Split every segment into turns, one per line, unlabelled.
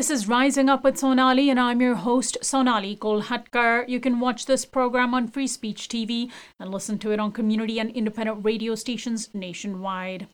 This is Rising Up with Sonali, and I'm your host, Sonali Kolhatkar. You can watch this program on Free Speech TV and listen to it on community and independent radio stations nationwide.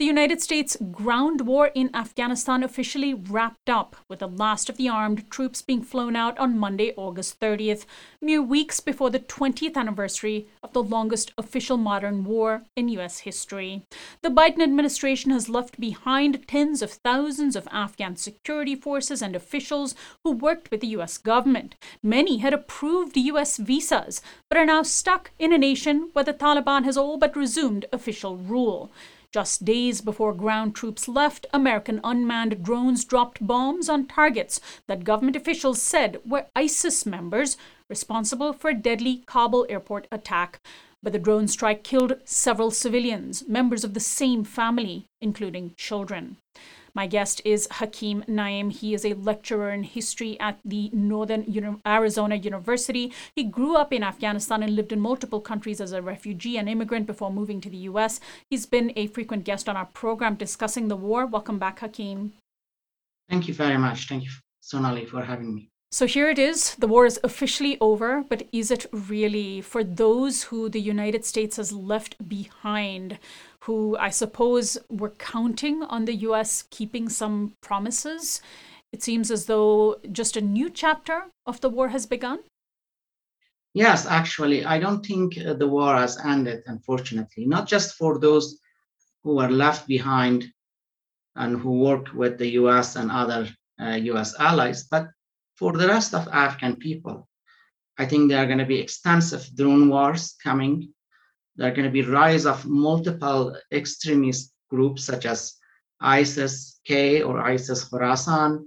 The United States ground war in Afghanistan officially wrapped up, with the last of the armed troops being flown out on Monday, August 30th, mere weeks before the 20th anniversary of the longest official modern war in U.S. history. The Biden administration has left behind tens of thousands of Afghan security forces and officials who worked with the U.S. government. Many had approved U.S. visas, but are now stuck in a nation where the Taliban has all but resumed official rule. Just days before ground troops left, American unmanned drones dropped bombs on targets that government officials said were ISIS members responsible for a deadly Kabul airport attack. But the drone strike killed several civilians, members of the same family, including children. My guest is Hakeem Naim. He is a lecturer in history at the Northern Uni- Arizona University. He grew up in Afghanistan and lived in multiple countries as a refugee and immigrant before moving to the US. He's been a frequent guest on our program discussing the war. Welcome back, Hakeem.
Thank you very much. Thank you, Sonali, for having me.
So here it is. The war is officially over, but is it really for those who the United States has left behind? who I suppose were counting on the US keeping some promises. It seems as though just a new chapter of the war has begun.
Yes, actually, I don't think uh, the war has ended, unfortunately, not just for those who are left behind and who work with the US and other uh, US allies, but for the rest of Afghan people. I think there are going to be extensive drone wars coming there are going to be rise of multiple extremist groups such as ISIS-K or ISIS Khorasan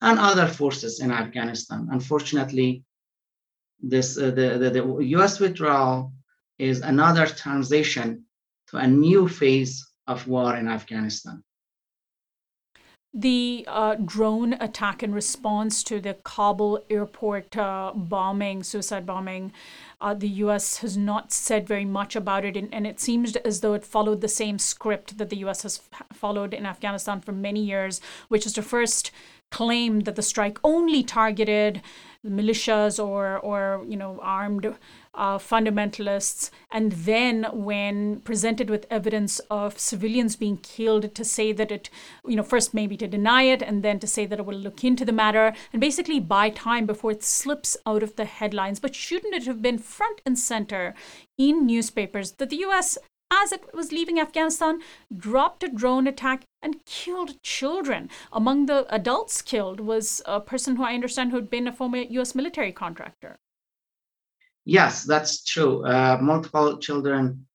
and other forces in Afghanistan. Unfortunately, this uh, the, the, the US withdrawal is another transition to a new phase of war in Afghanistan
the uh, drone attack in response to the Kabul airport uh, bombing, suicide bombing, uh, the US has not said very much about it. And, and, it seems as though it followed the same script that the US has f- followed in Afghanistan for many years, which is to first claim that the strike only targeted militias or, or you know, armed uh, fundamentalists, and then when presented with evidence of civilians being killed, to say that it, you know, first maybe to deny it, and then to say that it will look into the matter, and basically buy time before it slips out of the headlines. But shouldn't it have been front and center in newspapers that the U.S as it was leaving Afghanistan, dropped a drone attack and killed children. Among the adults killed was a person who I understand who had been a former US military contractor.
Yes, that's true. Uh, multiple children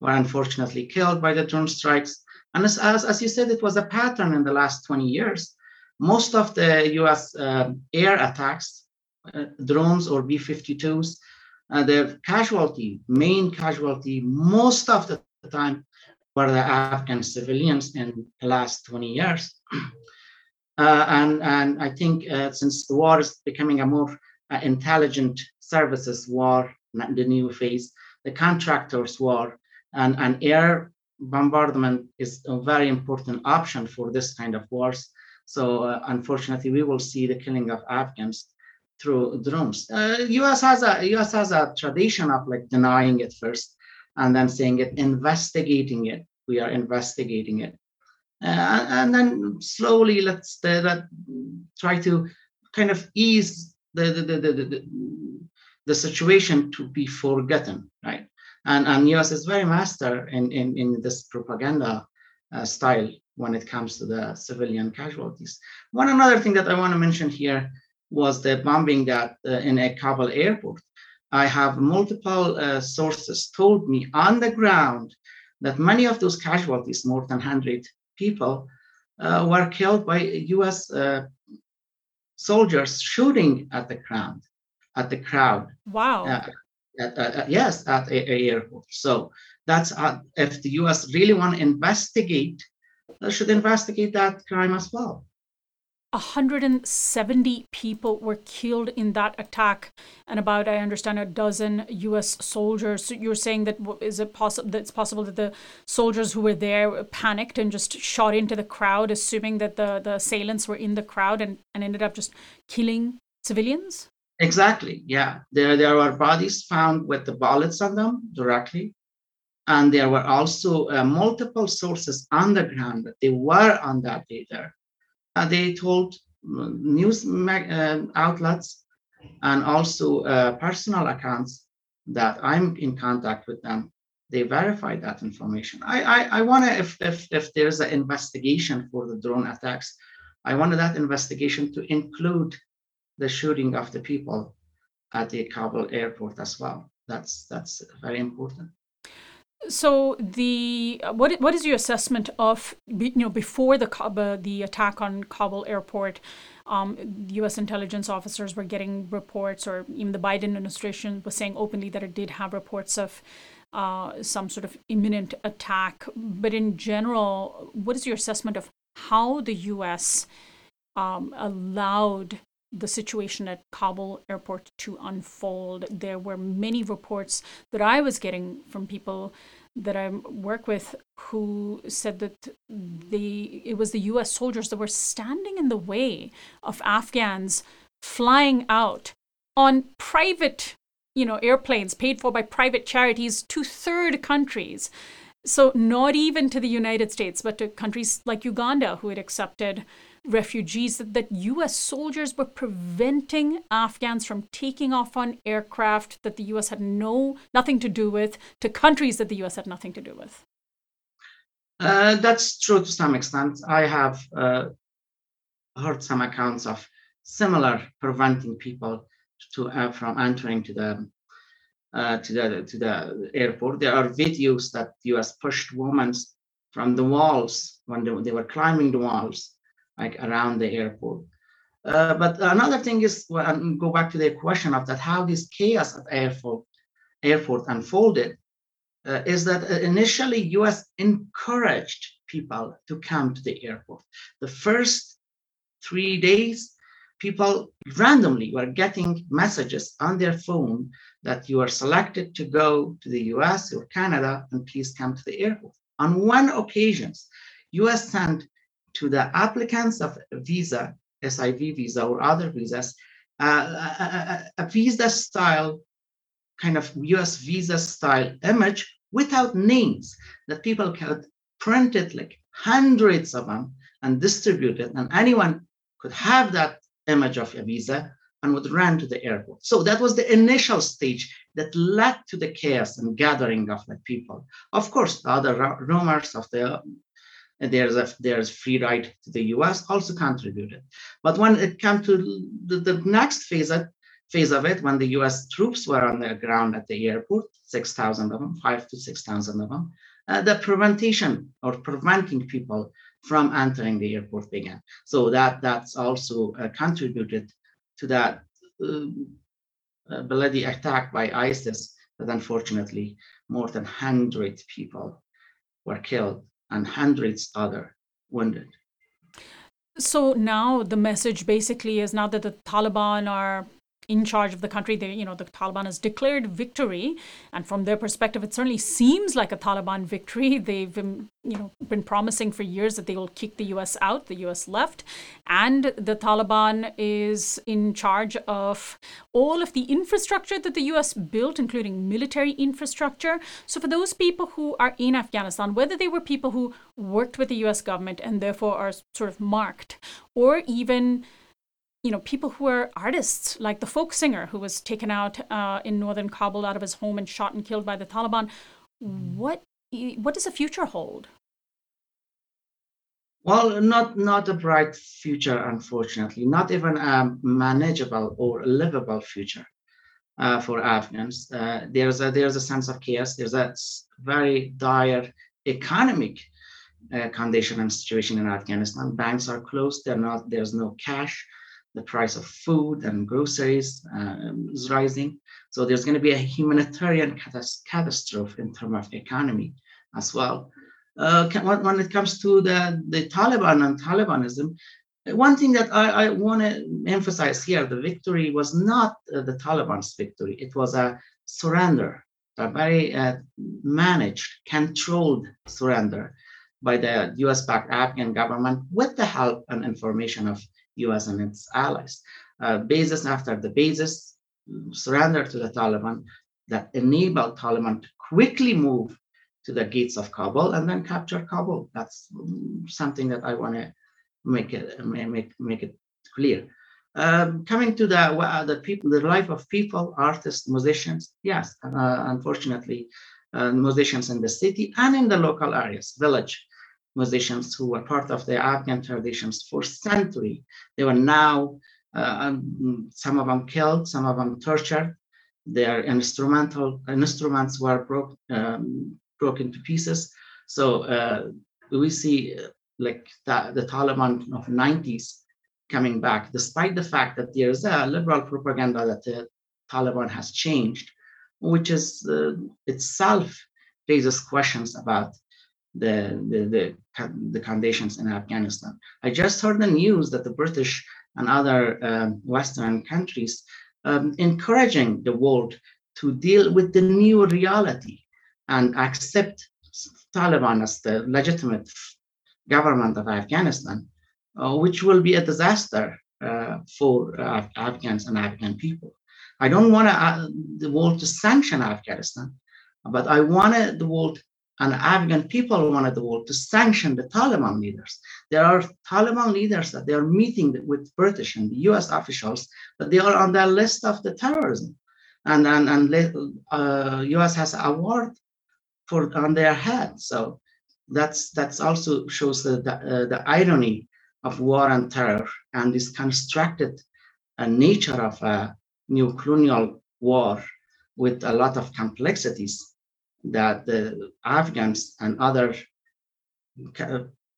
were unfortunately killed by the drone strikes. And as, as, as, you said, it was a pattern in the last 20 years. Most of the US uh, air attacks, uh, drones or B 52s, uh, the casualty, main casualty, most of the time were the Afghan civilians in the last 20 years. Uh, and, and I think uh, since the war is becoming a more intelligent services war, the new phase, the contractors war, and, and air bombardment is a very important option for this kind of wars. So uh, unfortunately, we will see the killing of Afghans through drones. Uh, U.S. has a U.S. has a tradition of like denying it first, and then saying it, investigating it. We are investigating it, uh, and then slowly let's uh, try to kind of ease the the, the, the, the the situation to be forgotten, right? And, and US is very master in, in, in this propaganda uh, style when it comes to the civilian casualties. One another thing that I want to mention here was the bombing that uh, in a Kabul airport. I have multiple uh, sources told me on the ground that many of those casualties, more than 100 people, uh, were killed by US uh, soldiers shooting at the ground at the crowd.
Wow.
At, uh, yes, at a, a, airport. So that's uh, if the U.S. really want to investigate, they should investigate that crime as well.
170 people were killed in that attack, and about, I understand, a dozen U.S. soldiers. So you're saying that is it possible that it's possible that the soldiers who were there panicked and just shot into the crowd, assuming that the the assailants were in the crowd, and, and ended up just killing civilians?
Exactly. Yeah, there there were bodies found with the bullets on them directly, and there were also uh, multiple sources on the ground that they were on that day there uh, they told uh, news uh, outlets and also uh, personal accounts that I'm in contact with them. They verified that information. I I, I want to if if if there's an investigation for the drone attacks, I wanted that investigation to include the shooting of the people at the Kabul airport as well. That's that's very important.
So the uh, what what is your assessment of you know before the the attack on Kabul airport? Um, U.S. intelligence officers were getting reports, or even the Biden administration was saying openly that it did have reports of uh, some sort of imminent attack. But in general, what is your assessment of how the U.S. Um, allowed the situation at Kabul airport to unfold. There were many reports that I was getting from people that I work with who said that the it was the US soldiers that were standing in the way of Afghans flying out on private you know airplanes paid for by private charities to third countries so not even to the United States but to countries like Uganda who had accepted refugees that, that US soldiers were preventing Afghans from taking off on aircraft that the US had no nothing to do with to countries that the US had nothing to do with.
Uh, that's true to some extent. I have uh, heard some accounts of similar preventing people to uh, from entering to the uh, to the to the airport. There are videos that U.S. pushed women from the walls when they, they were climbing the walls like around the airport. Uh, but another thing is, well, go back to the question of that, how this chaos at airport, airport unfolded, uh, is that uh, initially U.S. encouraged people to come to the airport. The first three days, people randomly were getting messages on their phone that you are selected to go to the US or Canada and please come to the airport. On one occasion, US sent to the applicants of visa, SIV visa or other visas, uh, a, a, a visa style, kind of US visa style image without names that people could print it like hundreds of them and distribute it, and anyone could have that image of a visa and would run to the airport. So that was the initial stage that led to the chaos and gathering of the people. Of course, the other rumors of the there's a there's free ride to the US also contributed. But when it came to the, the next phase of, phase of it, when the US troops were on the ground at the airport, 6,000 of them, five to 6,000 of them, uh, the prevention or preventing people from entering the airport began. So that that's also uh, contributed to that uh, bloody attack by ISIS that unfortunately more than 100 people were killed and hundreds other wounded.
So now the message basically is now that the Taliban are in charge of the country. They, you know, the Taliban has declared victory, and from their perspective, it certainly seems like a Taliban victory. They've, been, you know, been promising for years that they will kick the U.S. out. The U.S. left, and the Taliban is in charge of all of the infrastructure that the U.S. built, including military infrastructure. So for those people who are in Afghanistan, whether they were people who worked with the U.S. government and therefore are sort of marked, or even you know, people who are artists, like the folk singer who was taken out uh, in northern Kabul out of his home and shot and killed by the Taliban. What what does the future hold?
Well, not not a bright future, unfortunately. Not even a manageable or livable future uh, for Afghans. Uh, there's a there's a sense of chaos. There's a very dire economic uh, condition and situation in Afghanistan. Banks are closed. They're not. There's no cash the price of food and groceries uh, is rising. So there's going to be a humanitarian catastrophe in terms of economy as well. Uh, when it comes to the, the Taliban and Talibanism, one thing that I, I want to emphasize here, the victory was not uh, the Taliban's victory. It was a surrender, a very uh, managed, controlled surrender by the US-backed Afghan government with the help and information of US and its allies. Uh, basis after the basis surrender to the Taliban that enabled Taliban to quickly move to the gates of Kabul and then capture Kabul. That's something that I want to make it make make it clear. Um, coming to the the people, the life of people, artists, musicians. Yes, uh, unfortunately, uh, musicians in the city and in the local areas, village musicians who were part of the Afghan traditions for century. They were now uh, um, some of them killed, some of them tortured. Their instrumental instruments were broke um, broken to pieces. So uh, we see like the, the Taliban of 90s coming back, despite the fact that there's a liberal propaganda that the Taliban has changed, which is uh, itself raises questions about the, the, the, the, conditions in Afghanistan. I just heard the news that the British and other um, Western countries um, encouraging the world to deal with the new reality and accept Taliban as the legitimate government of Afghanistan, uh, which will be a disaster uh, for uh, Afghans and Afghan people. I don't want uh, the world to sanction Afghanistan, but I want the world and Afghan people wanted the world to sanction the Taliban leaders. There are Taliban leaders that they are meeting with British and US officials, but they are on their list of the terrorism. And, and, and uh, US has award for on their head. So that's that's also shows the the, uh, the irony of war and terror and this constructed uh, nature of a new colonial war with a lot of complexities that the Afghans and other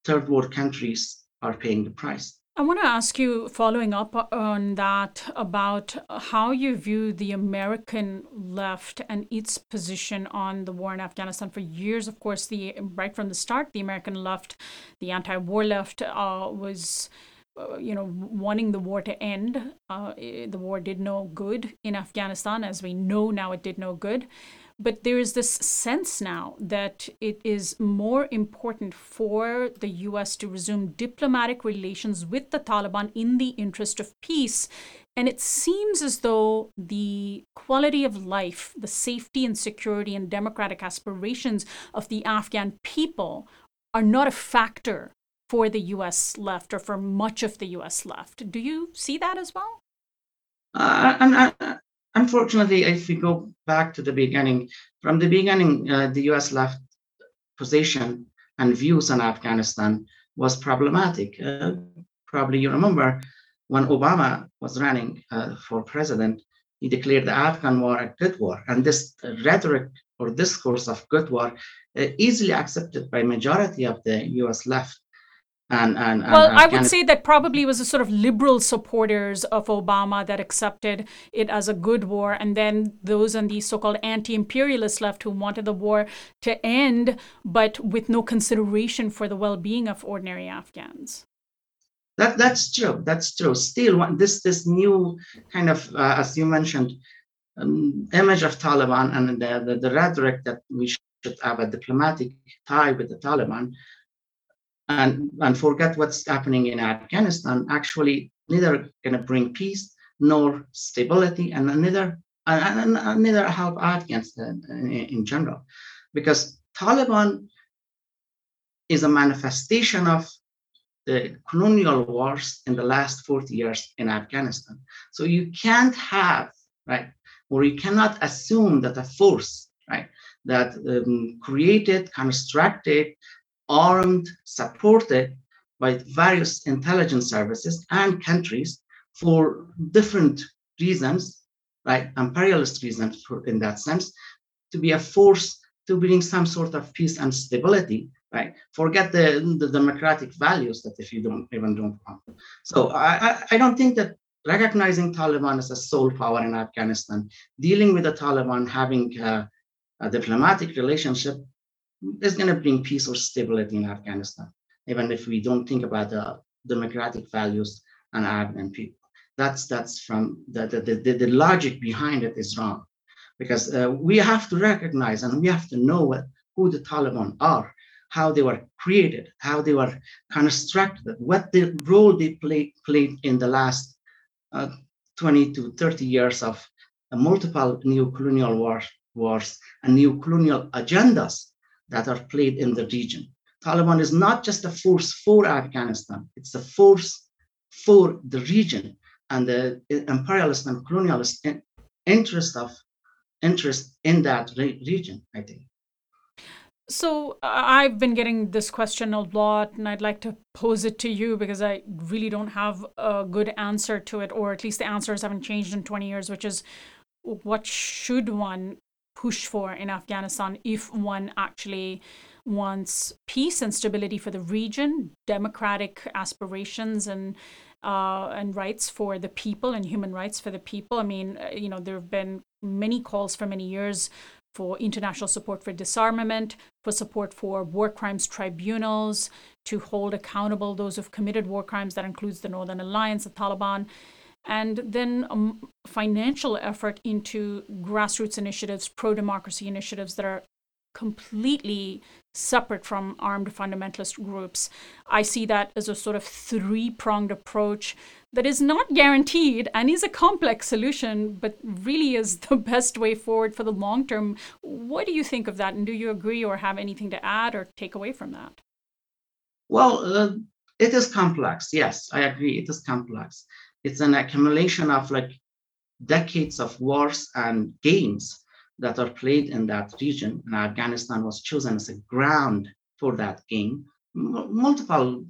third world countries are paying the price.
I want to ask you, following up on that, about how you view the American left and its position on the war in Afghanistan. For years, of course, the right from the start, the American left, the anti-war left, uh, was. Uh, you know, wanting the war to end. Uh, the war did no good in Afghanistan, as we know now it did no good. But there is this sense now that it is more important for the US to resume diplomatic relations with the Taliban in the interest of peace. And it seems as though the quality of life, the safety and security and democratic aspirations of the Afghan people are not a factor for the US left or for much of the US left. Do you see that as well?
Uh, and, unfortunately, if we go back to the beginning, from the beginning, uh, the US left position and views on Afghanistan was problematic. Uh, probably you remember when Obama was running uh, for president, he declared the Afghan war a good war. And this rhetoric or discourse of good war uh, easily accepted by majority of the US left and, and,
well, I would say that probably was a sort of liberal supporters of Obama that accepted it as a good war, and then those on the so-called anti-imperialist left who wanted the war to end, but with no consideration for the well-being of ordinary Afghans.
That that's true. That's true. Still, this this new kind of, uh, as you mentioned, um, image of Taliban and the, the, the rhetoric that we should have a diplomatic tie with the Taliban and, and forget what's happening in Afghanistan, actually neither going to bring peace nor stability, and neither and, and neither help Afghans in, in general, because Taliban is a manifestation of the colonial wars in the last 40 years in Afghanistan. So you can't have, right, or you cannot assume that a force, right, that um, created, constructed, armed, supported by various intelligence services and countries for different reasons, right? Imperialist reasons for, in that sense, to be a force to bring some sort of peace and stability, right? Forget the, the democratic values that if you don't even don't want. So I, I don't think that recognizing Taliban as a sole power in Afghanistan, dealing with the Taliban, having a, a diplomatic relationship is going to bring peace or stability in Afghanistan, even if we don't think about the democratic values and Afghan people. That's that's from the the, the, the logic behind it is wrong, because uh, we have to recognize and we have to know what, who the Taliban are, how they were created, how they were constructed, what the role they play, played in the last uh, 20 to 30 years of multiple neo-colonial wars and neo-colonial agendas that are played in the region. Taliban is not just a force for Afghanistan, it's a force for the region and the imperialist and colonialist interest of interest in that re- region, I think.
So I've been getting this question a lot, and I'd like to pose it to you because I really don't have a good answer to it, or at least the answers haven't changed in 20 years, which is what should one push for in Afghanistan if one actually wants peace and stability for the region, democratic aspirations and uh, and rights for the people and human rights for the people. I mean, uh, you know, there have been many calls for many years for international support for disarmament, for support for war crimes tribunals, to hold accountable those who've committed war crimes. That includes the Northern Alliance, the Taliban. And then um, financial effort into grassroots initiatives, pro democracy initiatives that are completely separate from armed fundamentalist groups. I see that as a sort of three pronged approach that is not guaranteed and is a complex solution, but really is the best way forward for the long term. What do you think of that? And do you agree or have anything to add or take away from that?
Well, uh, it is complex. Yes, I agree. It is complex. It's an accumulation of like decades of wars and games that are played in that region. And Afghanistan was chosen as a ground for that game. M- multiple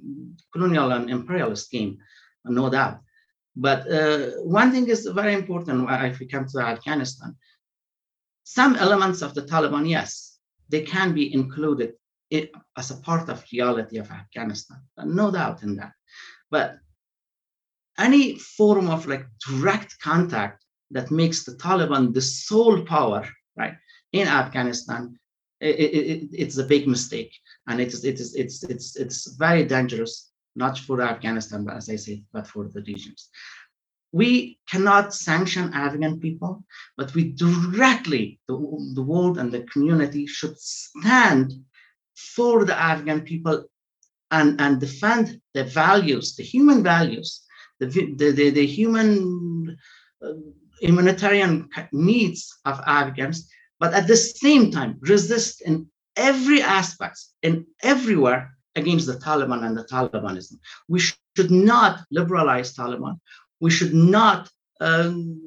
colonial and imperialist game, no doubt. But uh, one thing is very important if we come to Afghanistan. Some elements of the Taliban, yes, they can be included as a part of reality of Afghanistan, no doubt in that. But any form of like direct contact that makes the Taliban the sole power right? In Afghanistan, it, it, it's a big mistake, and it is it is it's it's it's very dangerous, not for Afghanistan, but as I say, but for the regions. We cannot sanction Afghan people, but we directly, the, the world and the community should stand for the Afghan people and, and defend the values, the human values, the, the, the, the human uh, humanitarian needs of Afghans, but at the same time resist in every aspect, and everywhere against the Taliban and the Talibanism. We should not liberalize Taliban. We should not um,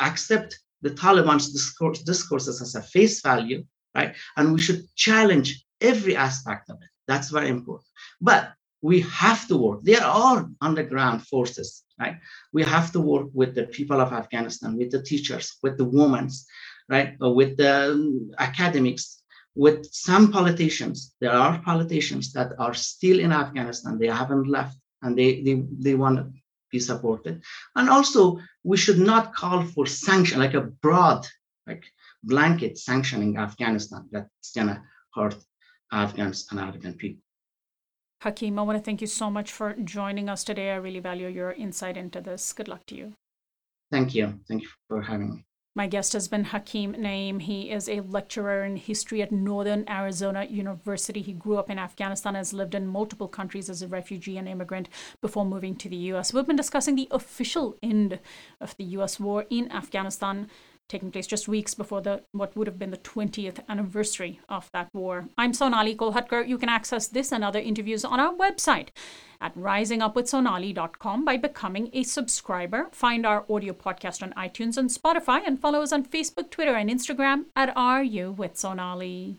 accept the Taliban's discourse, discourses as a face value, right? And we should challenge every aspect of it. That's very important. But we have to work. There are underground forces, right? We have to work with the people of Afghanistan, with the teachers, with the women, right? Uh, with the um, academics, with some politicians. There are politicians that are still in Afghanistan. They haven't left and they, they, they want to be supported. And also, we should not call for sanction, like a broad, like blanket sanctioning Afghanistan that's gonna hurt Afghans and Afghan people.
Hakeem, I want to thank you so much for joining us today. I really value your insight into this. Good luck to you.
Thank you. Thank you for having me.
My guest has been Hakeem Naeem. He is a lecturer in history at Northern Arizona University. He grew up in Afghanistan, has lived in multiple countries as a refugee and immigrant before moving to the US. We've been discussing the official end of the US war in Afghanistan taking place just weeks before the what would have been the 20th anniversary of that war. I'm Sonali Kolhatkar. You can access this and other interviews on our website at risingupwithsonali.com by becoming a subscriber. Find our audio podcast on iTunes and Spotify and follow us on Facebook, Twitter, and Instagram at RU with Sonali.